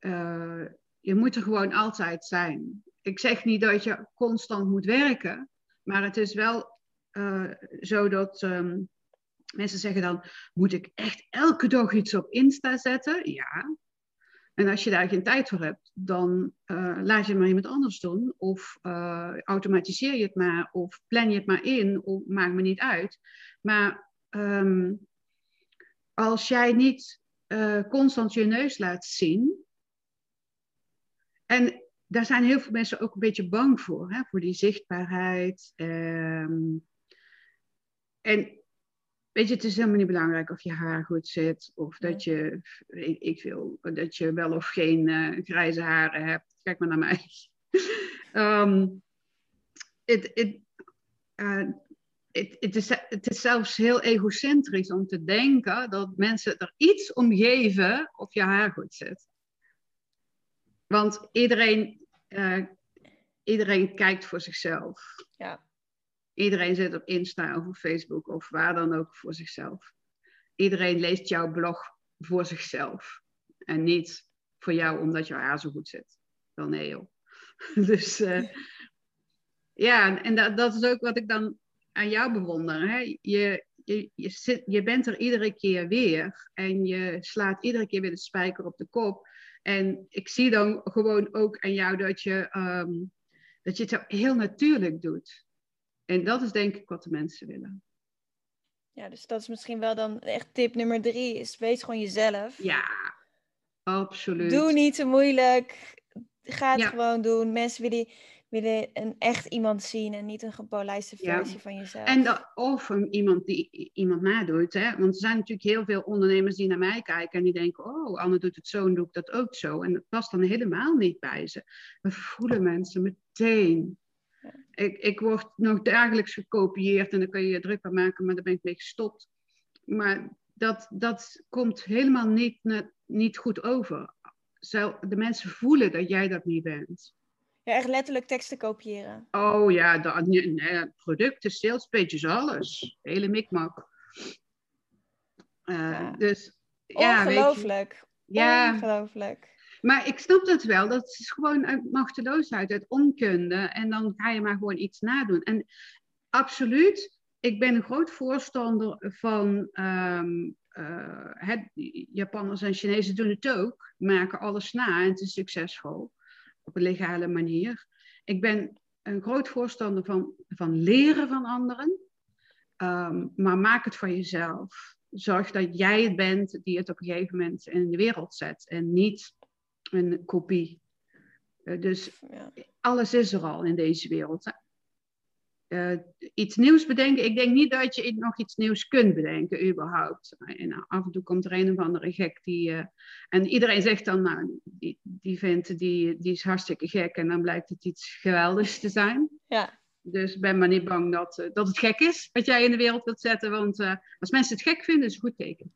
uh, je moet er gewoon altijd zijn. Ik zeg niet dat je constant moet werken, maar het is wel uh, zo dat um, mensen zeggen dan: moet ik echt elke dag iets op Insta zetten? Ja, en als je daar geen tijd voor hebt, dan uh, laat je het maar iemand anders doen. Of uh, automatiseer je het maar. Of plan je het maar in. Of maakt me niet uit. Maar um, als jij niet uh, constant je neus laat zien. En daar zijn heel veel mensen ook een beetje bang voor. Hè? Voor die zichtbaarheid. Um, en Weet je, het is helemaal niet belangrijk of je haar goed zit. Of dat je, ik, ik wil, dat je wel of geen uh, grijze haren hebt. Kijk maar naar mij. um, het, het, uh, het, het, is, het is zelfs heel egocentrisch om te denken dat mensen er iets om geven of je haar goed zit. Want iedereen, uh, iedereen kijkt voor zichzelf. Ja. Iedereen zit op Insta of op Facebook of waar dan ook voor zichzelf. Iedereen leest jouw blog voor zichzelf. En niet voor jou omdat jouw haar zo goed zit. Wel nee joh. Dus uh, ja, en dat, dat is ook wat ik dan aan jou bewonder. Hè? Je, je, je, zit, je bent er iedere keer weer. En je slaat iedere keer weer de spijker op de kop. En ik zie dan gewoon ook aan jou dat je, um, dat je het heel natuurlijk doet. En dat is denk ik wat de mensen willen. Ja, dus dat is misschien wel dan echt tip nummer drie, is wees gewoon jezelf. Ja, absoluut. Doe niet te moeilijk. Ga het ja. gewoon doen. Mensen willen, willen een echt iemand zien en niet een gepolijste versie Ja. van jezelf. En dat, of een, iemand die iemand nadoet. Hè? Want er zijn natuurlijk heel veel ondernemers die naar mij kijken en die denken: Oh, Anne doet het zo en doe ik dat ook zo. En dat past dan helemaal niet bij ze. We voelen mensen meteen. Ik, ik word nog dagelijks gekopieerd en dan kun je je druk aan maken, maar daar ben ik mee gestopt. Maar dat, dat komt helemaal niet, net- niet goed over. Zo, de mensen voelen dat jij dat niet bent. Ja, echt letterlijk teksten kopiëren. Oh ja, dat, nee, nee, producten, sales pages, alles. Hele mikmak. Eh, Ja. Dus ja, weet je. Ongelooflijk. Ja, Ongelooflijk. Maar ik snap dat wel. Dat is gewoon machteloosheid, uit onkunde. En dan ga je maar gewoon iets nadoen. En absoluut, ik ben een groot voorstander van... ehm, eh, het, Japanners en Chinezen doen het ook. Maken alles na en het is succesvol. Op een legale manier. Ik ben een groot voorstander van, van leren van anderen. Ehm, maar maak het voor jezelf. Zorg dat jij het bent die het op een gegeven moment in de wereld zet. En niet een kopie. Eh, dus Ja. alles is er al in deze wereld. Eh, iets nieuws bedenken. Ik denk niet dat je nog iets nieuws kunt bedenken, überhaupt. En af en toe komt er een of andere gek die. eh, en iedereen zegt dan, nou, die, die vent die, die is hartstikke gek. En dan blijkt het iets geweldigs te zijn. Ja. Dus ben maar niet bang dat, dat het gek is wat jij in de wereld wilt zetten. Want als mensen het gek vinden, is het een goed teken.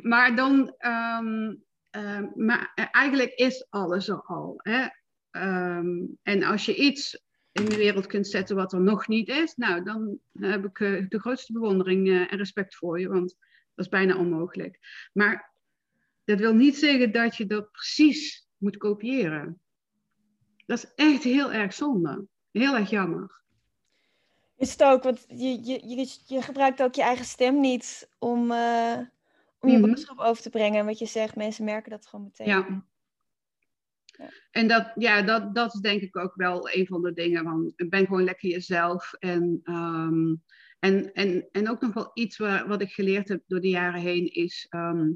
Maar dan, ehm, ehm, maar eh, eigenlijk is alles er al. Hè? Ehm, en als je iets in de wereld kunt zetten wat er nog niet is, nou, dan heb ik eh, de grootste bewondering eh, en respect voor je, want dat is bijna onmogelijk. Maar dat wil niet zeggen dat je dat precies moet kopiëren. Dat is echt heel erg zonde. Heel erg jammer. Is het ook, want je, je, je, je gebruikt ook je eigen stem niet om, om je Mhm. boodschap over te brengen. En wat je zegt, mensen merken dat gewoon meteen. Ja. Ja. En dat, ja, dat, dat is denk ik ook wel een van de dingen. Van, ben gewoon lekker jezelf. En, ehm, en, en, en ook nog wel iets waar, wat ik geleerd heb door de jaren heen is... ehm,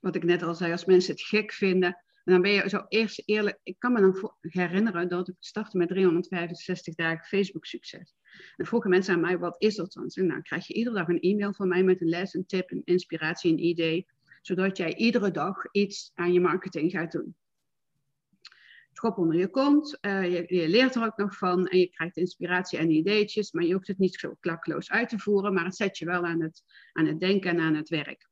wat ik net al zei, als mensen het gek vinden... En dan ben je zo eerst eerlijk... Ik kan me dan herinneren dat ik startte met 365 dagen Facebook succes. En vroegen mensen aan mij, wat is dat dan? Zei, nou, krijg je iedere dag een e-mail van mij met een les, een tip, een inspiratie, een idee. Zodat jij iedere dag iets aan je marketing gaat doen schop onder je kont. eh, je, leert er ook nog van en je krijgt inspiratie en ideetjes, maar je hoeft het niet zo klakkeloos uit te voeren, maar het zet je wel aan het, aan het denken en aan het werk.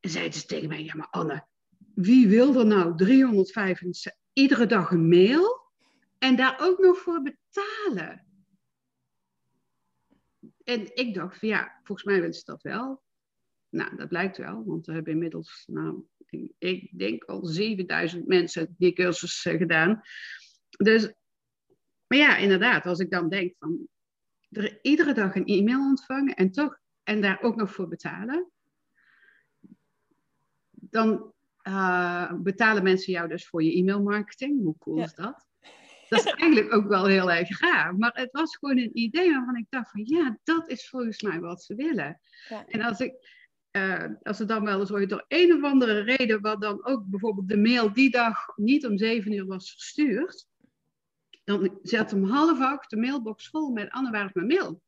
En zeiden ze tegen mij, ja maar Anne, wie wil er nou 365, iedere dag een mail en daar ook nog voor betalen? En ik dacht van ja, volgens mij willen ze dat wel. Nou, dat blijkt wel, want we hebben inmiddels, nou, ik, denk al 7000 mensen die cursus eh, gedaan. Dus, maar ja, inderdaad, als ik dan denk van er iedere dag een e-mail ontvangen en toch, en daar ook nog voor betalen, dan eh, betalen mensen jou dus voor je e-mailmarketing. Hoe cool Ja. is dat? Dat is eigenlijk ook wel heel erg gaaf. Maar het was gewoon een idee waarvan ik dacht van ja, dat is volgens mij wat ze willen. Ja. En als ik, eh, als het dan wel eens ooit door een of andere reden, wat dan ook bijvoorbeeld de mail die dag niet om zeven uur was verstuurd, dan zet om half acht de mailbox vol met Anne, waar is mijn mail?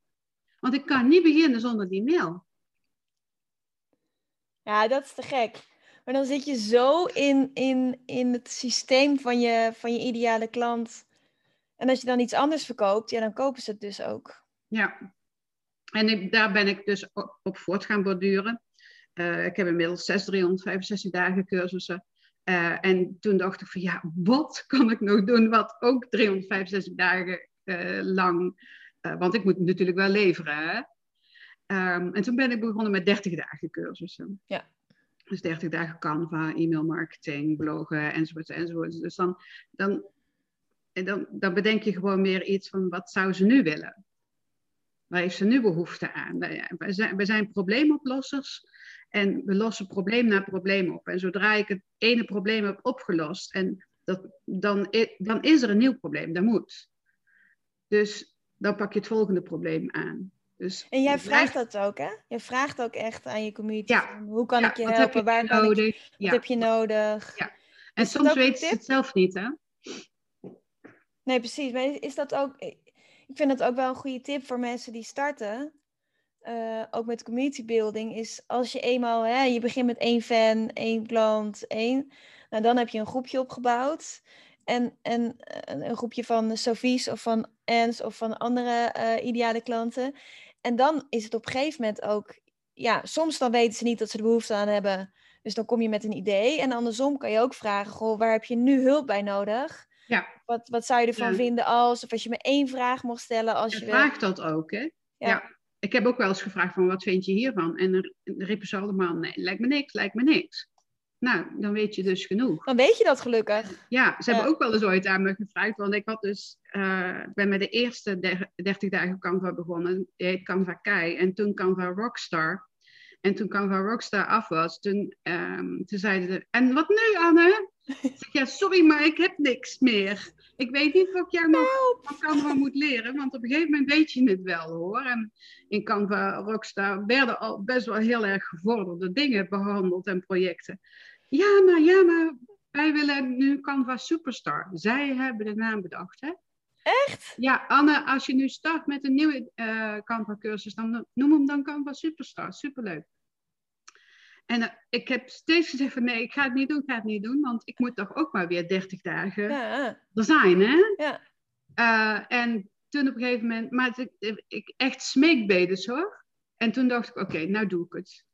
Want ik kan niet beginnen zonder die mail. Ja, dat is te gek. Maar dan zit je zo in, in, in het systeem van je, van je ideale klant. En als je dan iets anders verkoopt, ja, dan kopen ze het dus ook. Ja. En ik, daar ben ik dus op, op voort gaan borduren. Eh, ik heb inmiddels 6 365 dagen cursussen. Eh, en toen dacht ik van ja, wat kan ik nog doen wat ook 365 dagen eh, lang... want ik moet natuurlijk wel leveren, hè? Ehm, en toen ben ik begonnen met 30 dagen cursussen. Ja. Dus 30 dagen Canva, e-mail marketing, bloggen, enzovoort. Dus dan, dan, dan, dan bedenk je gewoon meer iets van wat zou ze nu willen? Waar heeft ze nu behoefte aan? We zijn, we zijn probleemoplossers en we lossen probleem na probleem op. En zodra ik het ene probleem heb opgelost, en dat, dan, dan is er een nieuw probleem, dat moet. Dus dan pak je het volgende probleem aan. Dus En jij vraagt dat ook, hè? Je vraagt ook echt aan je community. Ja. hoe kan Ja, ik je helpen? heb Waar je kan ik, nodig? wat Ja. heb je nodig? Ja. En Is soms weten ze het zelf niet, hè? Nee, precies. Maar is dat ook... Ik vind dat ook wel een goede tip voor mensen die starten. Uh, ook met community building, is als je eenmaal, hè, je begint met één fan, één klant, één, nou dan heb je een groepje opgebouwd. En, en een groepje van Sophie's of van Ans of van andere uh, ideale klanten. En dan is het op een gegeven moment ook, ja, soms dan weten ze niet dat ze de behoefte aan hebben. Dus dan kom je met een idee. En andersom kan je ook vragen, goh, waar heb je nu hulp bij nodig? Ja. Wat, wat zou je ervan vinden als, of als je me één vraag mocht stellen als je... Vraag dat ook, hè? ja ik heb ook wel eens gevraagd van wat vind je hiervan? En dan riepen ze allemaal, nee, lijkt me niks, lijkt me niks. Nou, dan weet je dus genoeg. Dan weet je dat gelukkig. Ja, ze hebben ook wel eens ooit aan me gevraagd, want ik had dus, uh, ben met de eerste 30 dagen Canva begonnen, die heet Canva Kai, en toen Canva Rockstar. En toen Canva Rockstar af was, toen, um, toen zeiden ze, en wat nu Anne? Ik zeg, ja, sorry, maar ik heb niks meer. Ik weet niet wat jij nog van Canva moet leren, want op een gegeven moment weet je het wel hoor. En in Canva Rockstar werden al best wel heel erg gevorderde dingen behandeld en projecten. Ja, maar ja, maar wij willen nu Canva Superstar. Zij hebben de naam bedacht, hè? Echt? Ja, Anne, als je nu start met een nieuwe uh, Canva cursus, dan noem hem dan Canva Superstar. Superleuk. En uh, ik heb steeds gezegd van nee, ik ga het niet doen, ik ga het niet doen, want ik moet toch ook maar weer 30 dagen ja. er zijn, hè? Ja. Uh, en toen op een gegeven moment, maar ik, ik echt smeekbedes hoor. En toen dacht ik, oké, okay, nou doe ik het.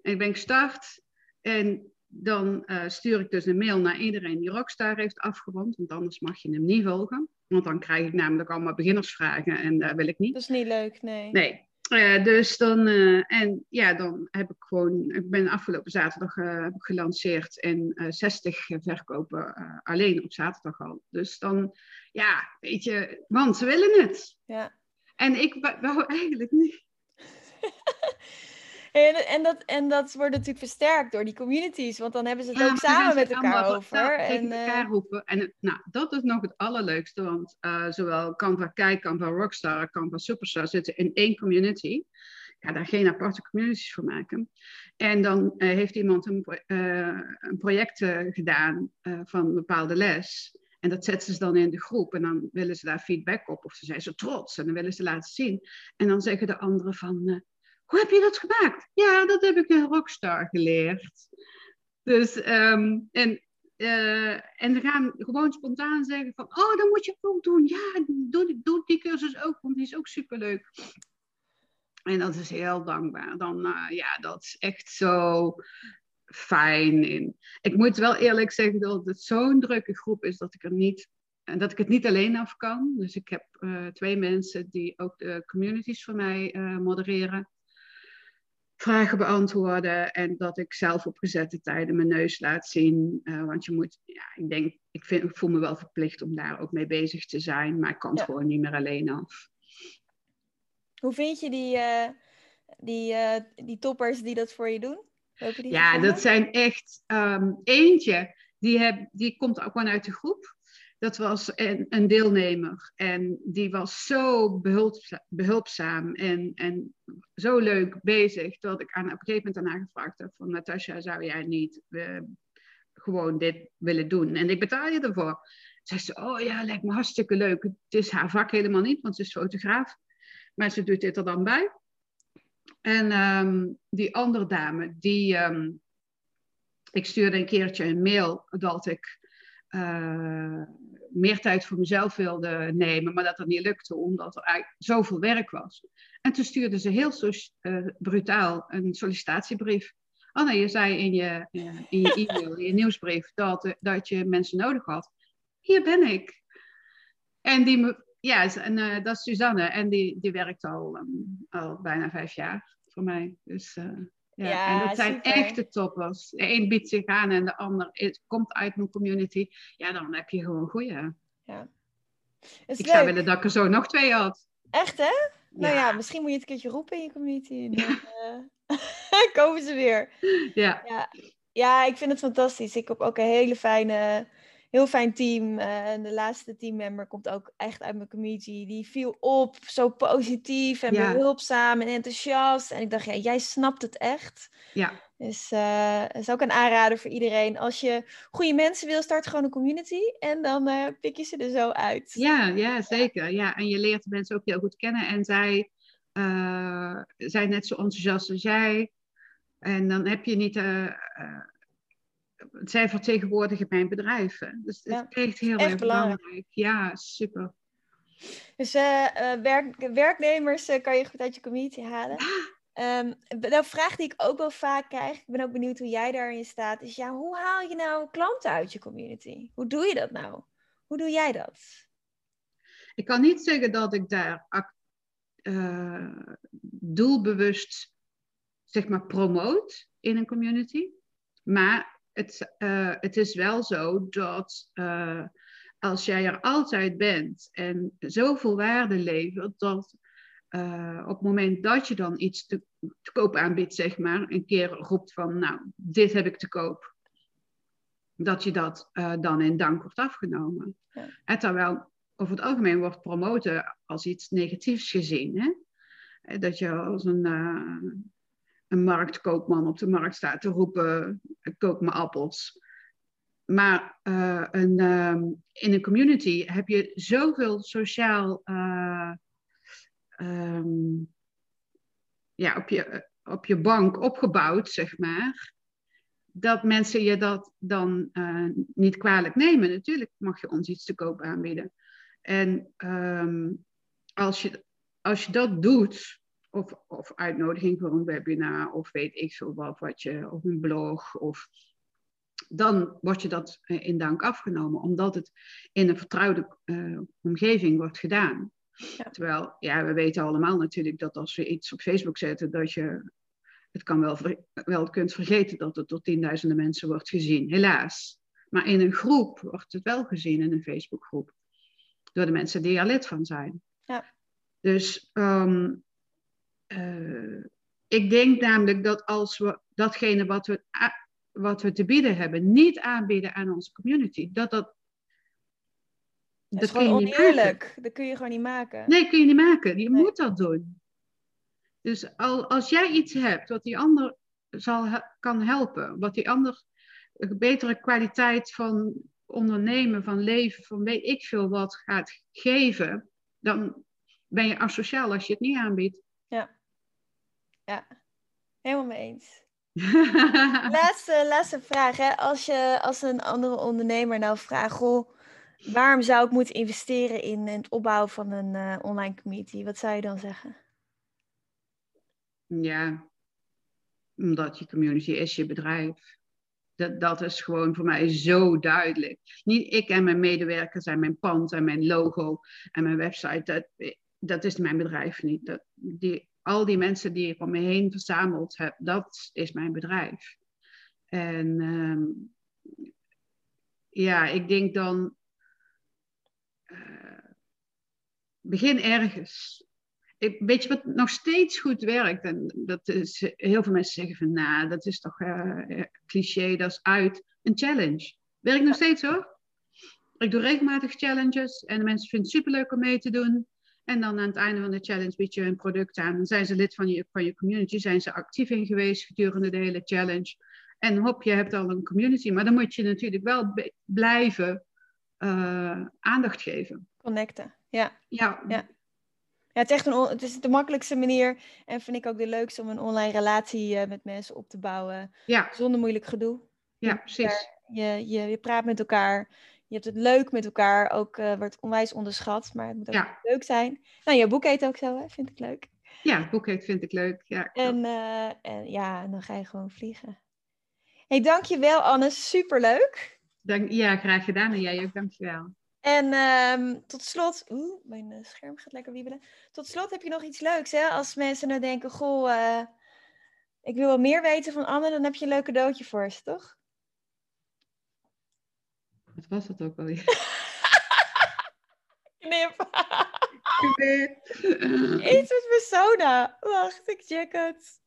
En ik ben gestart en dan uh, stuur ik dus een mail naar iedereen die Rockstar heeft afgerond, want anders mag je hem niet volgen. Want dan krijg ik namelijk allemaal beginnersvragen en dat wil ik niet. Dat is niet leuk, nee. Nee. Uh, dus dan, uh, en ja, dan heb ik gewoon, ik ben afgelopen zaterdag uh, heb ik gelanceerd en 60 verkopen alleen op zaterdag al. Dus dan, ja, weet je, want ze willen het. Ja. En ik wou eigenlijk niet. En, en, dat, en dat wordt natuurlijk versterkt door die communities, want dan hebben ze het ook samen met elkaar over. En, elkaar roepen. En nou, dat is nog het allerleukste, want uh, zowel Canva Kijk, Canva Rockstar, Canva Superstar zitten in één community. Ja, daar geen aparte communities voor maken. En dan uh, heeft iemand een, een project gedaan van een bepaalde les. En dat zetten ze dan in de groep en dan willen ze daar feedback op. Of ze zijn zo trots en dan willen ze laten zien. En dan zeggen de anderen van, hoe heb je dat gemaakt? Ja, dat heb ik in Rockstar geleerd. Dus, um, en, uh, en ze gaan gewoon spontaan zeggen van, oh, dan moet je ook doen. Ja, doe, doe die cursus ook, want die is ook superleuk. En dat is heel dankbaar. Dan, uh, ja, dat is echt zo fijn. En ik moet wel eerlijk zeggen dat het zo'n drukke groep is dat ik er niet en dat ik het niet alleen af kan. Dus ik heb twee mensen die ook de communities voor mij modereren vragen beantwoorden en dat ik zelf op gezette tijden mijn neus laat zien. Uh, want je moet, ja, ik denk, ik, vind, ik voel me wel verplicht om daar ook mee bezig te zijn, maar ik kan het ja. gewoon niet meer alleen af. Hoe vind je die, uh, die, uh, die toppers die dat voor je doen? Die ja, dat zijn echt um, eentje. Die, heb, die komt ook gewoon uit de groep dat was een, een, deelnemer. En die was zo behulpzaam, en, en zo leuk bezig. Dat ik aan, op een gegeven moment aan gevraagd heb van... Natasja, zou jij niet uh, gewoon dit willen doen? En ik betaal je ervoor. Zei, oh ja, lijkt me hartstikke leuk. Het is haar vak helemaal niet, want ze is fotograaf. Maar ze doet dit er dan bij. En um, die andere dame, die... Um, ik stuurde een keertje een mail dat ik uh, meer tijd voor mezelf wilde nemen, maar dat dat niet lukte omdat er eigenlijk zoveel werk was. En toen stuurde ze heel so uh, brutaal een sollicitatiebrief. Anne, je zei in je, uh, in je e-mail, in je nieuwsbrief, dat, dat je mensen nodig had. Hier ben ik. En die, ja, en, dat is Suzanne en die, die werkt al, um, al bijna vijf jaar voor mij. Dus ja, ja, en dat zijn super. echte toppers. De een biedt zich aan en de ander is, komt uit mijn community. Ja, dan heb je gewoon goeie. Ja. Ik leuk. zou willen dat ik er zo nog twee had. Echt, hè? Ja. Nou ja, misschien moet je het een keertje roepen in je community. En dan uh, komen ze weer. Ja. ja. Ja, ik vind het fantastisch. Ik heb ook een hele fijne, heel fijn team. Uh, en de laatste teammember komt ook echt uit mijn community. Die viel op, zo positief en behulpzaam en enthousiast. En ik dacht, ja, jij snapt het echt. Ja. Dus uh, is ook een aanrader voor iedereen. Als je goede mensen wil, start gewoon een community. En dan uh, pik je ze er zo uit. Ja, ja, zeker. Ja, en je leert de mensen ook heel goed kennen. En zij zijn net zo enthousiast als jij. En dan heb je niet zij vertegenwoordigen mijn bedrijven. Dus het is echt heel erg belangrijk. Ja, super. Dus uh, werk, werknemers uh, kan je goed uit je community halen. Um, nou, vraag die ik ook wel vaak krijg, ik ben ook benieuwd hoe jij daarin staat, is ja, hoe haal je nou klanten uit je community? Hoe doe je dat nou? Hoe doe jij dat? Ik kan niet zeggen dat ik daar doelbewust, zeg maar, promoot in een community. Maar het, uh, het is wel zo dat uh, als jij er altijd bent en zoveel waarde levert, dat uh, op het moment dat je dan iets te, te, koop aanbiedt, zeg maar, een keer roept van, nou, dit heb ik te koop, dat je dat dan in dank wordt afgenomen. Ja. En terwijl over het algemeen wordt promoten als iets negatiefs gezien. Hè? Dat je als een een marktkoopman op de markt staat te roepen: koop me appels. Maar uh, een, uh, in een community heb je zoveel sociaal uh, um, ja, op, je, op je bank opgebouwd, zeg maar. Dat mensen je dat dan niet kwalijk nemen. Natuurlijk mag je ons iets te koop aanbieden. En um, als, je, als je dat doet, of, of uitnodiging voor een webinar of weet ik veel wat, wat je, of een blog. Of, dan wordt je dat eh, in dank afgenomen, omdat het in een vertrouwde uh, omgeving wordt gedaan. Ja. Terwijl, ja, we weten allemaal natuurlijk dat als we iets op Facebook zetten, dat je het kan wel, wel kunt vergeten dat het door tienduizenden mensen wordt gezien, helaas. Maar in een groep wordt het wel gezien, in een Facebookgroep, door de mensen die er lid van zijn. Ja. Dus um, uh, ik denk namelijk dat als we datgene wat we, wat we te bieden hebben, niet aanbieden aan onze community, dat dat. Dat, is gewoon oneerlijk. Dat kun je gewoon niet maken. Nee, kun je niet maken. Je moet dat doen. Dus al, als jij iets hebt wat die ander zal, kan helpen, wat die ander een betere kwaliteit van ondernemen, van leven, van weet ik veel wat gaat geven, dan ben je asociaal als je het niet aanbiedt. Ja. Helemaal mee eens. laatste, laatste vraag. Hè? Als, je, als een andere ondernemer nou vraagt, goh, waarom zou ik moeten investeren in het opbouwen van een uh, online community? Wat zou je dan zeggen? Ja, omdat je community is je bedrijf. Dat, dat is gewoon voor mij zo duidelijk. Niet ik en mijn medewerkers en mijn pand en mijn logo en mijn website. Dat, dat is mijn bedrijf niet. Dat, die, al die mensen die ik om me heen verzameld heb, dat is mijn bedrijf. En ehm, ja, ik denk dan, uh, begin ergens. Ik, weet je wat nog steeds goed werkt? En dat is, heel veel mensen zeggen van, nou, dat is toch uh, cliché, dat is uit. Een challenge. Werkt nog steeds hoor. Ik doe regelmatig challenges en de mensen vinden het superleuk om mee te doen. En dan aan het einde van de challenge bied je een product aan. Dan zijn ze lid van je, van je community, zijn ze actief in geweest gedurende de hele challenge. En hop, je hebt al een community. Maar dan moet je natuurlijk wel blijven uh, aandacht geven. Connecten, ja. Ja. ja. Ja, het is echt een, het is de makkelijkste manier en vind ik ook de leukste om een online relatie uh, met mensen op te bouwen. Ja. Zonder moeilijk gedoe. Ja, precies. Je, je, je praat met elkaar, je hebt het leuk met elkaar, ook uh, wordt onwijs onderschat, maar het moet ook leuk zijn. Nou, je boek heet ook zo, hè? vind ik leuk. Ja, het boek heet vind ik leuk, ja. En, uh, en ja, dan ga je gewoon vliegen. hey, dankjewel Anne, superleuk. Dank, ja, graag gedaan en jij ook, dankjewel. En um, tot slot, oeh, mijn uh, scherm gaat lekker wiebelen. Tot slot heb je nog iets leuks, hè? Als mensen nou denken, goh, uh, ik wil wel meer weten van Anne, dan heb je een leuk cadeautje voor ze, toch? Wat was dat ook alweer? Knip. iets met persona. Wacht, ik check het.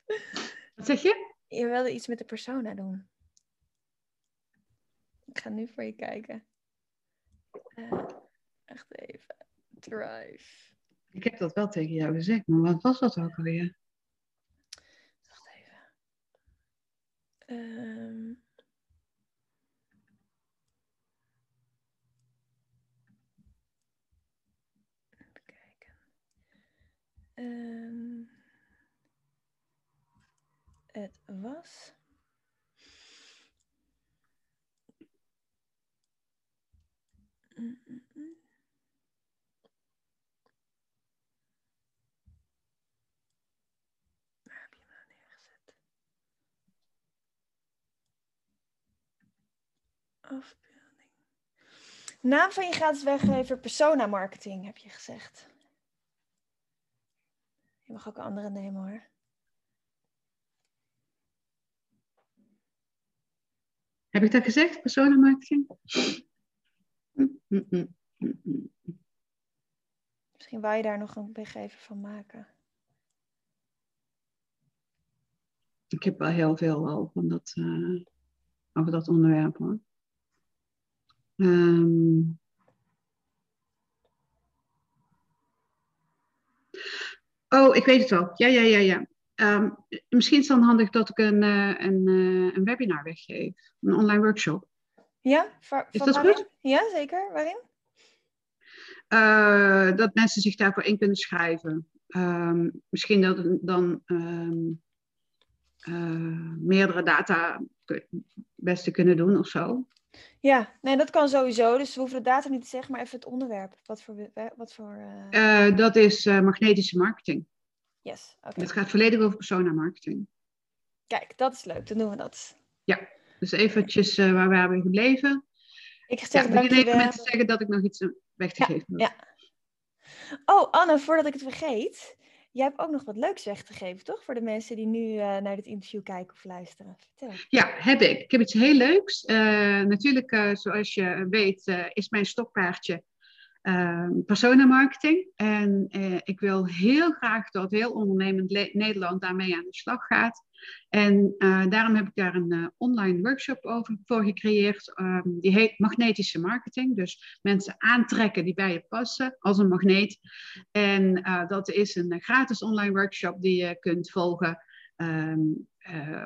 Wat zeg je? Je wilde iets met de persona doen. Ik ga nu voor je kijken. Uh, echt even. Drive. Ik heb dat wel tegen jou gezegd, maar wat was dat ook alweer? Wacht even. Um, Um, het was. Mm -mm. Waar heb je nou neergezet? Afbeelding. Naam van je gratis weggever persona marketing, heb je gezegd. Je mag ook een andere nemen hoor. Heb ik dat gezegd? Persona marketing? Misschien wou je daar nog een weggever van maken. Ik heb wel heel veel al van dat, uh, over dat onderwerp hoor. Um, oh, ik weet het wel. Ja, ja, ja, ja. Um, misschien is het dan handig dat ik een, uh, een, uh, een webinar weggeef. Een online workshop. Ja, voor, is dat waarin? goed? Ja, zeker. Waarin? Uh, dat mensen zich daarvoor in kunnen schrijven. Um, misschien dat dan um, meerdere data beste kunnen doen of zo. Ja, nee, dat kan sowieso. Dus we hoeven de data niet te zeggen, maar even het onderwerp. Wat voor... Wat voor dat is magnetische marketing. Yes, oké. Okay. Het gaat volledig over persona marketing. Kijk, dat is leuk. Dan doen we dat. Ja, dus eventjes waar we gebleven. Ik zeg ja, dank je even mensen zeggen dat ik nog iets weg te ja, geven heb. Ja. Oh, Anne, voordat ik het vergeet. Jij hebt ook nog wat leuks weg te geven, toch? Voor de mensen die nu uh, naar dit interview kijken of luisteren. Vertel. Ja, heb ik. Ik heb iets heel leuks. Uh, natuurlijk, zoals je weet, is mijn stokpaardje uh, persona marketing. En ik wil heel graag dat heel ondernemend Nederland daarmee aan de slag gaat. En uh, daarom heb ik daar een online workshop over voor gecreëerd. Um, die heet magnetische marketing. Dus mensen aantrekken die bij je passen als een magneet. En dat is een gratis online workshop die je kunt volgen um,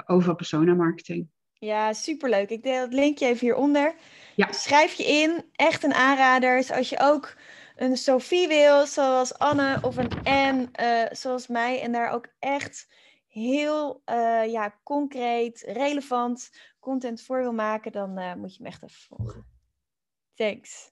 over persona marketing. Ja, superleuk. Ik deel het linkje even hieronder. Ja. Schrijf je in. Echt een aanrader. Dus als je ook een Sophie wil, zoals Anne, of een Anne, zoals mij, en daar ook echt heel uh, ja, concreet, relevant content voor wil maken, dan uh, moet je hem echt even volgen. Thanks.